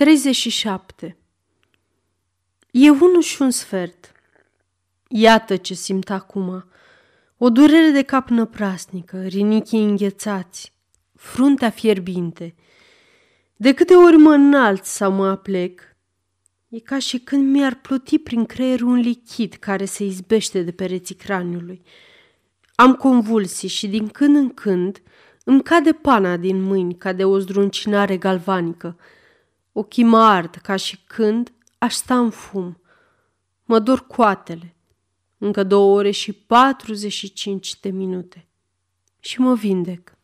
37. E unul și un sfert. Iată ce simt acum. O durere de cap năprasnică, rinichii înghețați, fruntea fierbinte. De câte ori mă înalt sau mă aplec, e ca și când mi-ar pluti prin creier un lichid care se izbește de pereții craniului. Am convulsii și din când în când îmi cade pana din mâini ca de o zdruncinare galvanică. Ochii mă ard ca și când aș sta în fum. Mă dor coatele. Încă două ore și 45 de minute. Și mă vindec.